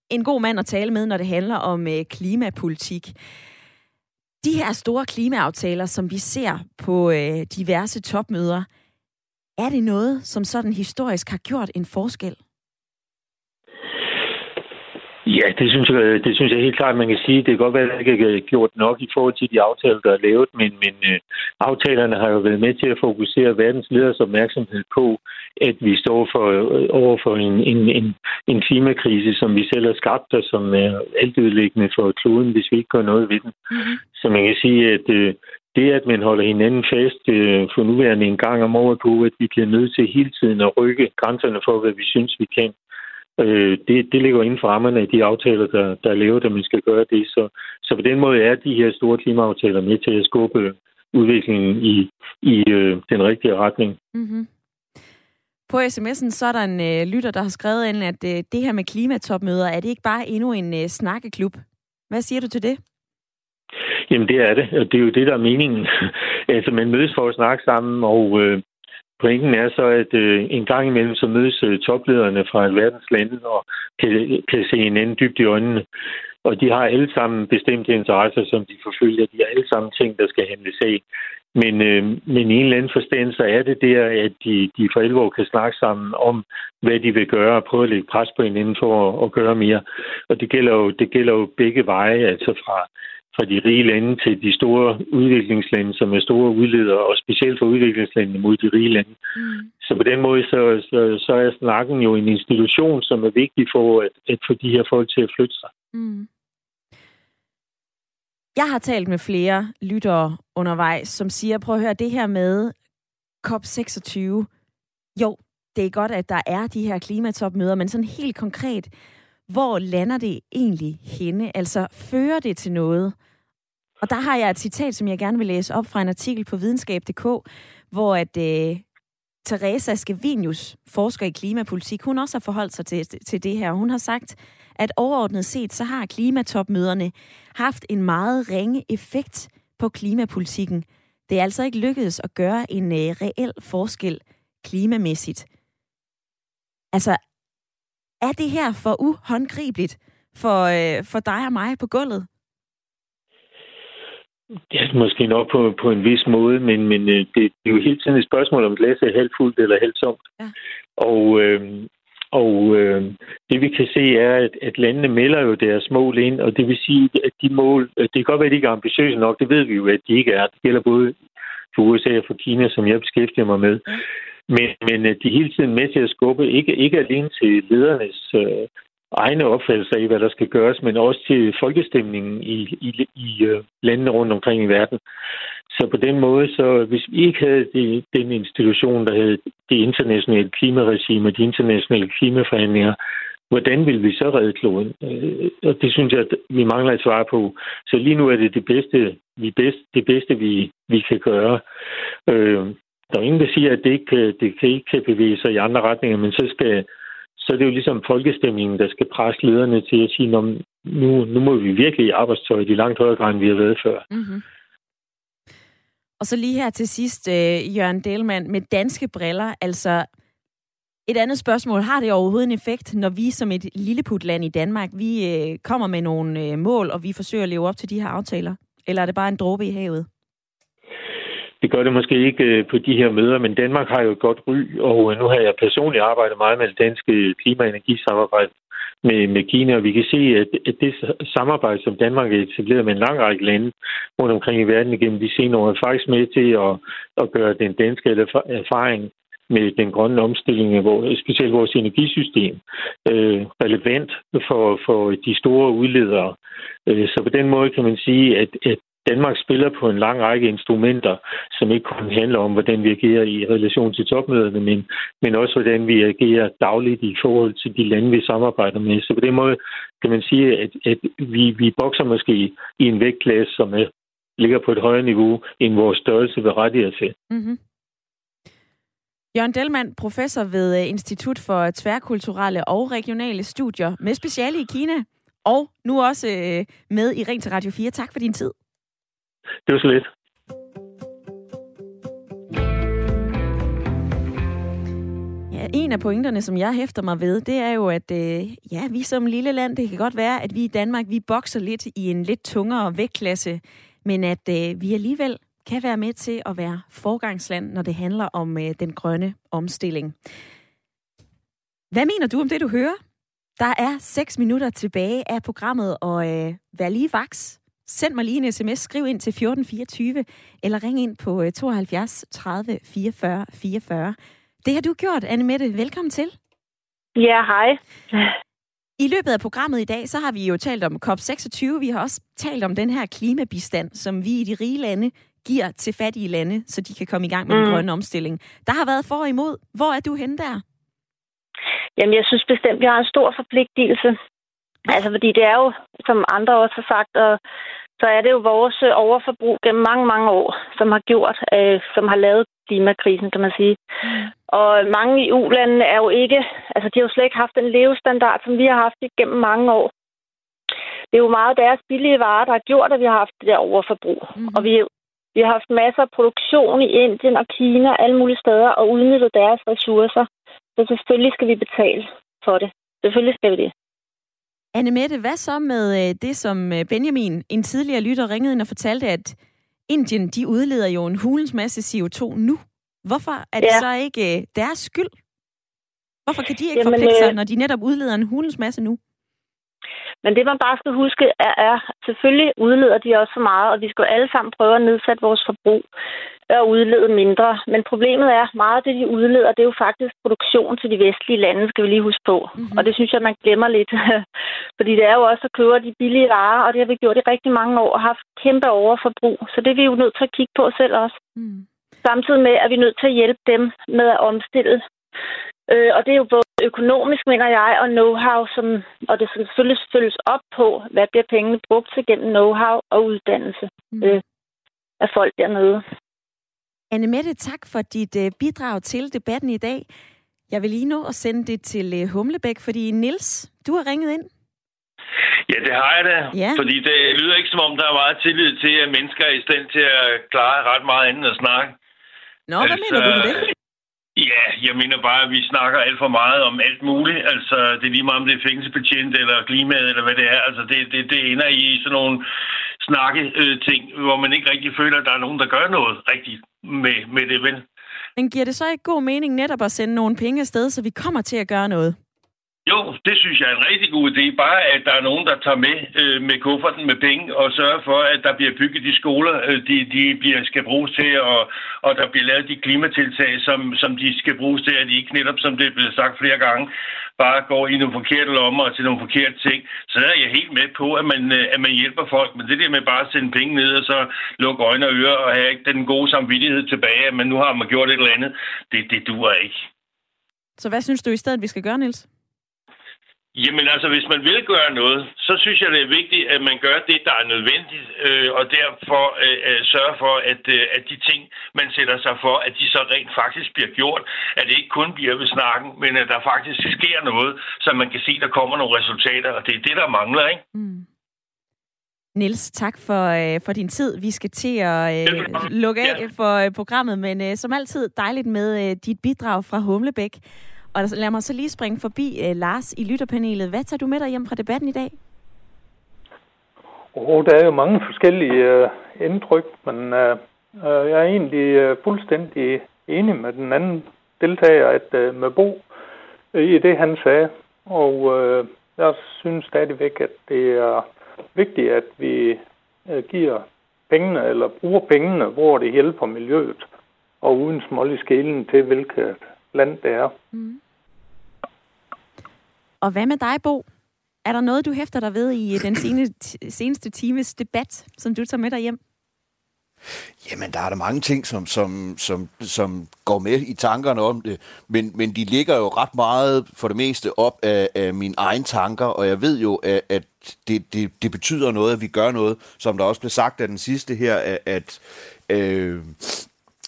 en god mand at tale med, når det handler om øh, klimapolitik. De her store klimaaftaler, som vi ser på øh, diverse topmøder, er det noget, som sådan historisk har gjort en forskel? Ja, det synes, jeg, det synes jeg helt klart, man kan sige. Det kan godt være, at det ikke er gjort nok i forhold til de aftaler, der er lavet, men, men uh, aftalerne har jo været med til at fokusere verdens leders opmærksomhed på, at vi står for, uh, over for en, en, en, en klimakrise, som vi selv har skabt, og som er altødelæggende for kloden, hvis vi ikke gør noget ved den. Mm-hmm. Så man kan sige, at uh, det, at man holder hinanden fast uh, for nuværende en gang om året på, at vi bliver nødt til hele tiden at rykke grænserne for, hvad vi synes, vi kan, Øh, det, det ligger inden for rammerne af de aftaler, der, der er lavet, at man skal gøre det. Så, så på den måde er de her store klimaaftaler med til at skubbe udviklingen i, i øh, den rigtige retning. Mm-hmm. På sms'en så er der en øh, lytter, der har skrevet ind, at øh, det her med klimatopmøder, er det ikke bare endnu en øh, snakkeklub? Hvad siger du til det? Jamen det er det, og det er jo det, der er meningen. *laughs* altså man mødes for at snakke sammen, og øh, Pointen er så, at øh, en gang imellem så mødes øh, toplederne fra verdens lande og kan, kan se hinanden dybt i øjnene. Og de har alle sammen bestemte interesser, som de forfølger. De har alle sammen ting, der skal handles af. Men, øh, men i en eller anden forstand, så er det der, at de, de for alvor kan snakke sammen om, hvad de vil gøre, og prøve at lægge pres på hinanden for at, at gøre mere. Og det gælder jo, det gælder jo begge veje, altså fra, fra de rige lande til de store udviklingslande, som er store udledere, og specielt for udviklingslandene mod de rige lande. Mm. Så på den måde, så, så, så er snakken jo en institution, som er vigtig for at, at få de her folk til at flytte sig. Mm. Jeg har talt med flere lyttere undervejs, som siger, prøv at høre, det her med COP26, jo, det er godt, at der er de her klimatopmøder, men sådan helt konkret, hvor lander det egentlig henne? Altså, fører det til noget? Og der har jeg et citat, som jeg gerne vil læse op fra en artikel på videnskab.dk, hvor at øh, Teresa Scavenius, forsker i klimapolitik, hun også har forholdt sig til, til det her. Hun har sagt, at overordnet set, så har klimatopmøderne haft en meget ringe effekt på klimapolitikken. Det er altså ikke lykkedes at gøre en øh, reel forskel klimamæssigt. Altså, er det her for uhåndgribeligt for, øh, for dig og mig på gulvet? Ja, måske nok på, på en vis måde, men, men øh, det, det er jo hele tiden et spørgsmål om glasset er halvt fuldt eller halvt tomt. Ja. Og, øh, og øh, det vi kan se er, at, at landene melder jo deres mål ind, og det vil sige, at de mål, det kan godt være, at de ikke er ambitiøse nok, det ved vi jo, at de ikke er. Det gælder både for USA og for Kina, som jeg beskæftiger mig med. Men, men øh, de er hele tiden med til at skubbe, ikke, ikke alene til ledernes øh, egne opfattelser af, hvad der skal gøres, men også til folkestemningen i, i, i øh, landene rundt omkring i verden. Så på den måde, så hvis vi ikke havde det, den institution, der havde det internationale klimaregime og de internationale klimaforhandlinger, hvordan vil vi så redde kloden? Øh, og det synes jeg, at vi mangler et svar på. Så lige nu er det det bedste, vi bedst, det bedste vi, vi kan gøre. Øh, der er ingen, der siger, at det ikke, det kan ikke kan bevæge sig i andre retninger, men så skal så er det jo ligesom folkestemningen, der skal presse lederne til at sige, nu, nu må vi virkelig i arbejdstøjet i langt højere grad, end vi har været før. Mm-hmm. Og så lige her til sidst, øh, Jørgen Delmand, med danske briller, altså et andet spørgsmål, har det overhovedet en effekt, når vi som et lilleputland i Danmark, vi øh, kommer med nogle øh, mål, og vi forsøger at leve op til de her aftaler? Eller er det bare en dråbe i havet? Det gør det måske ikke øh, på de her møder, men Danmark har jo et godt ry, og øh, nu har jeg personligt arbejdet meget med det danske klima- og energisamarbejde med, med Kina, og vi kan se, at, at det samarbejde, som Danmark har etableret med en lang række lande rundt omkring i verden igennem de senere år, er faktisk med til at, at gøre den danske erfaring med den grønne omstilling af vores, specielt vores energisystem øh, relevant for, for de store udledere. Øh, så på den måde kan man sige, at, at Danmark spiller på en lang række instrumenter, som ikke kun handler om, hvordan vi agerer i relation til topmøderne, men, men også hvordan vi agerer dagligt i forhold til de lande, vi samarbejder med. Så på den måde kan man sige, at, at vi, vi bokser måske i en vægtklasse, som er, ligger på et højere niveau, end vores størrelse berettiger til. Mm-hmm. Jørgen Delmand, professor ved øh, Institut for Tværkulturelle og Regionale Studier med speciale i Kina, og nu også øh, med i Ring til Radio 4. Tak for din tid. Det var så lidt. Ja, en af pointerne, som jeg hæfter mig ved, det er jo, at øh, ja, vi som lille land, det kan godt være, at vi i Danmark, vi bokser lidt i en lidt tungere vægtklasse, men at øh, vi alligevel kan være med til at være forgangsland, når det handler om øh, den grønne omstilling. Hvad mener du om det, du hører? Der er 6 minutter tilbage af programmet, og øh, vær lige vaks. Send mig lige en sms, skriv ind til 1424, eller ring ind på øh, 72 30 44 44. Det har du gjort, Anne Mette. Velkommen til. Ja, hej. I løbet af programmet i dag, så har vi jo talt om COP26. Vi har også talt om den her klimabistand, som vi i de rige lande giver til fattige lande, så de kan komme i gang med mm. den grønne omstilling. Der har været for og imod. Hvor er du henne der? Jamen, jeg synes bestemt, vi har en stor forpligtelse. Altså, fordi det er jo, som andre også har sagt, og så er det jo vores overforbrug gennem mange, mange år, som har gjort, øh, som har lavet klimakrisen, kan man sige. Og mange i ulandene er jo ikke, altså de har jo slet ikke haft den levestandard, som vi har haft igennem mange år. Det er jo meget deres billige varer, der har gjort, at vi har haft det der overforbrug. Mm. Og vi, vi har haft masser af produktion i Indien og Kina, alle mulige steder, og udnyttet deres ressourcer. Så selvfølgelig skal vi betale for det. Selvfølgelig skal vi det. Anne Mette, hvad så med øh, det, som øh, Benjamin, en tidligere lytter, ringede ind og fortalte, at Indien, de udleder jo en hulens masse CO2 nu. Hvorfor er det ja. så ikke øh, deres skyld? Hvorfor kan de ikke Jamen, forpligte sig, når de netop udleder en hulens masse nu? Men det, man bare skal huske, er, er selvfølgelig udleder de også for meget, og vi skal alle sammen prøve at nedsætte vores forbrug og udlede mindre. Men problemet er, meget af det, de udleder, det er jo faktisk produktion til de vestlige lande, skal vi lige huske på. Mm-hmm. Og det synes jeg, man glemmer lidt. *laughs* Fordi det er jo også at købe de billige varer, og det har vi gjort i rigtig mange år og haft kæmpe overforbrug. Så det er vi jo nødt til at kigge på selv også. Mm. Samtidig med, at vi er nødt til at hjælpe dem med at omstille Øh, og det er jo både økonomisk, mener jeg, og know-how, som, og det skal selvfølgelig følges op på, hvad bliver pengene brugt til gennem know-how og uddannelse mm. øh, af folk dernede. Anne Mette, tak for dit øh, bidrag til debatten i dag. Jeg vil lige nå at sende det til øh, Humlebæk, fordi Nils, du har ringet ind. Ja, det har jeg da. Ja. Fordi det lyder ikke som om, der er meget tillid til, at mennesker er i stand til at klare ret meget andet at snakke. Nå, altså, hvad mener du med det? Ja, jeg mener bare, at vi snakker alt for meget om alt muligt. Altså, det er lige meget, om det er fængselsbetjent eller klimaet, eller hvad det er. Altså, det, det, det ender i sådan nogle snakke øh, ting, hvor man ikke rigtig føler, at der er nogen, der gør noget rigtigt med, med det, vel? Men giver det så ikke god mening netop at sende nogle penge afsted, så vi kommer til at gøre noget? Jo, det synes jeg er en rigtig god idé. Bare at der er nogen, der tager med øh, med kufferten med penge og sørger for, at der bliver bygget de skoler, øh, de, de bliver, skal bruges til, og, og der bliver lavet de klimatiltag, som, som de skal bruges til, at de ikke netop, som det er blevet sagt flere gange, bare går i nogle forkerte lommer og til nogle forkerte ting. Så der er jeg helt med på, at man, øh, at man hjælper folk. Men det der med bare at sende penge ned og så lukke øjne og ører og have den gode samvittighed tilbage, at man nu har man gjort et eller andet, det, det duer ikke. Så hvad synes du i stedet, vi skal gøre, Nils? Jamen altså, hvis man vil gøre noget, så synes jeg, det er vigtigt, at man gør det, der er nødvendigt, øh, og derfor øh, øh, sørge for, at, øh, at de ting, man sætter sig for, at de så rent faktisk bliver gjort. At det ikke kun bliver ved snakken, men at der faktisk sker noget, så man kan se, at der kommer nogle resultater, og det er det, der mangler, ikke? Mm. Niels, tak for, øh, for din tid. Vi skal til at øh, lukke af ja. for øh, programmet, men øh, som altid dejligt med øh, dit bidrag fra Humlebæk. Og lad mig så lige springe forbi uh, Lars i lytterpanelet. Hvad tager du med dig hjem fra debatten i dag? Oh, der er jo mange forskellige uh, indtryk, men uh, uh, jeg er egentlig uh, fuldstændig enig med den anden deltager, at uh, med Bo uh, i det, han sagde. Og uh, jeg synes stadigvæk, at det er vigtigt, at vi uh, giver pengene, eller bruger pengene, hvor det hjælper miljøet, og uden smål i skælen til, hvilket land det er. Mm. Og hvad med dig, Bo? Er der noget, du hæfter dig ved i øh, den seneste, seneste times debat, som du tager med dig hjem? Jamen, der er der mange ting, som, som, som, som går med i tankerne om det, men, men de ligger jo ret meget for det meste op af, af mine egne tanker, og jeg ved jo, at, at det, det, det betyder noget, at vi gør noget, som der også blev sagt af den sidste her, at, at, øh,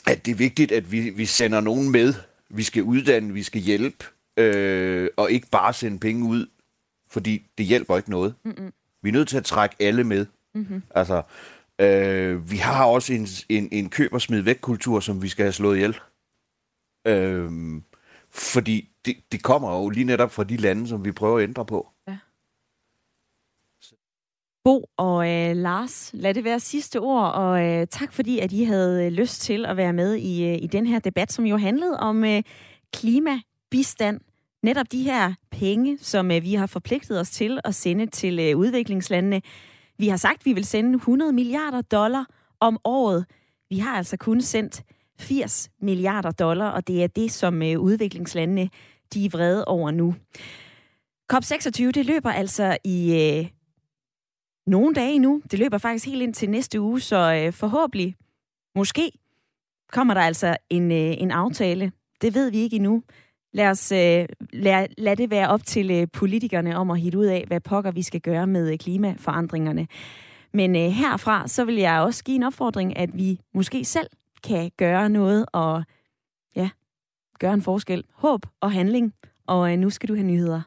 at det er vigtigt, at vi, vi sender nogen med. Vi skal uddanne, vi skal hjælpe, øh, og ikke bare sende penge ud, fordi det hjælper ikke noget. Mm-hmm. Vi er nødt til at trække alle med. Mm-hmm. Altså, øh, vi har også en, en, en køb- og smid væk-kultur, som vi skal have slået ihjel. Øh, fordi det, det kommer jo lige netop fra de lande, som vi prøver at ændre på. Ja. Bo og øh, Lars, lad det være sidste ord, og øh, tak fordi, at I havde øh, lyst til at være med i, øh, i den her debat, som jo handlede om øh, klimabistand. Netop de her penge, som øh, vi har forpligtet os til at sende til øh, udviklingslandene. Vi har sagt, at vi vil sende 100 milliarder dollar om året. Vi har altså kun sendt 80 milliarder dollar, og det er det, som øh, udviklingslandene de er vrede over nu. COP26, det løber altså i øh, nogle dage nu. Det løber faktisk helt ind til næste uge, så øh, forhåbentlig, måske, kommer der altså en, øh, en aftale. Det ved vi ikke endnu. Lad, os, øh, lad, lad det være op til øh, politikerne om at hitte ud af, hvad pokker vi skal gøre med øh, klimaforandringerne. Men øh, herfra, så vil jeg også give en opfordring, at vi måske selv kan gøre noget og ja, gøre en forskel. Håb og handling. Og øh, nu skal du have nyheder.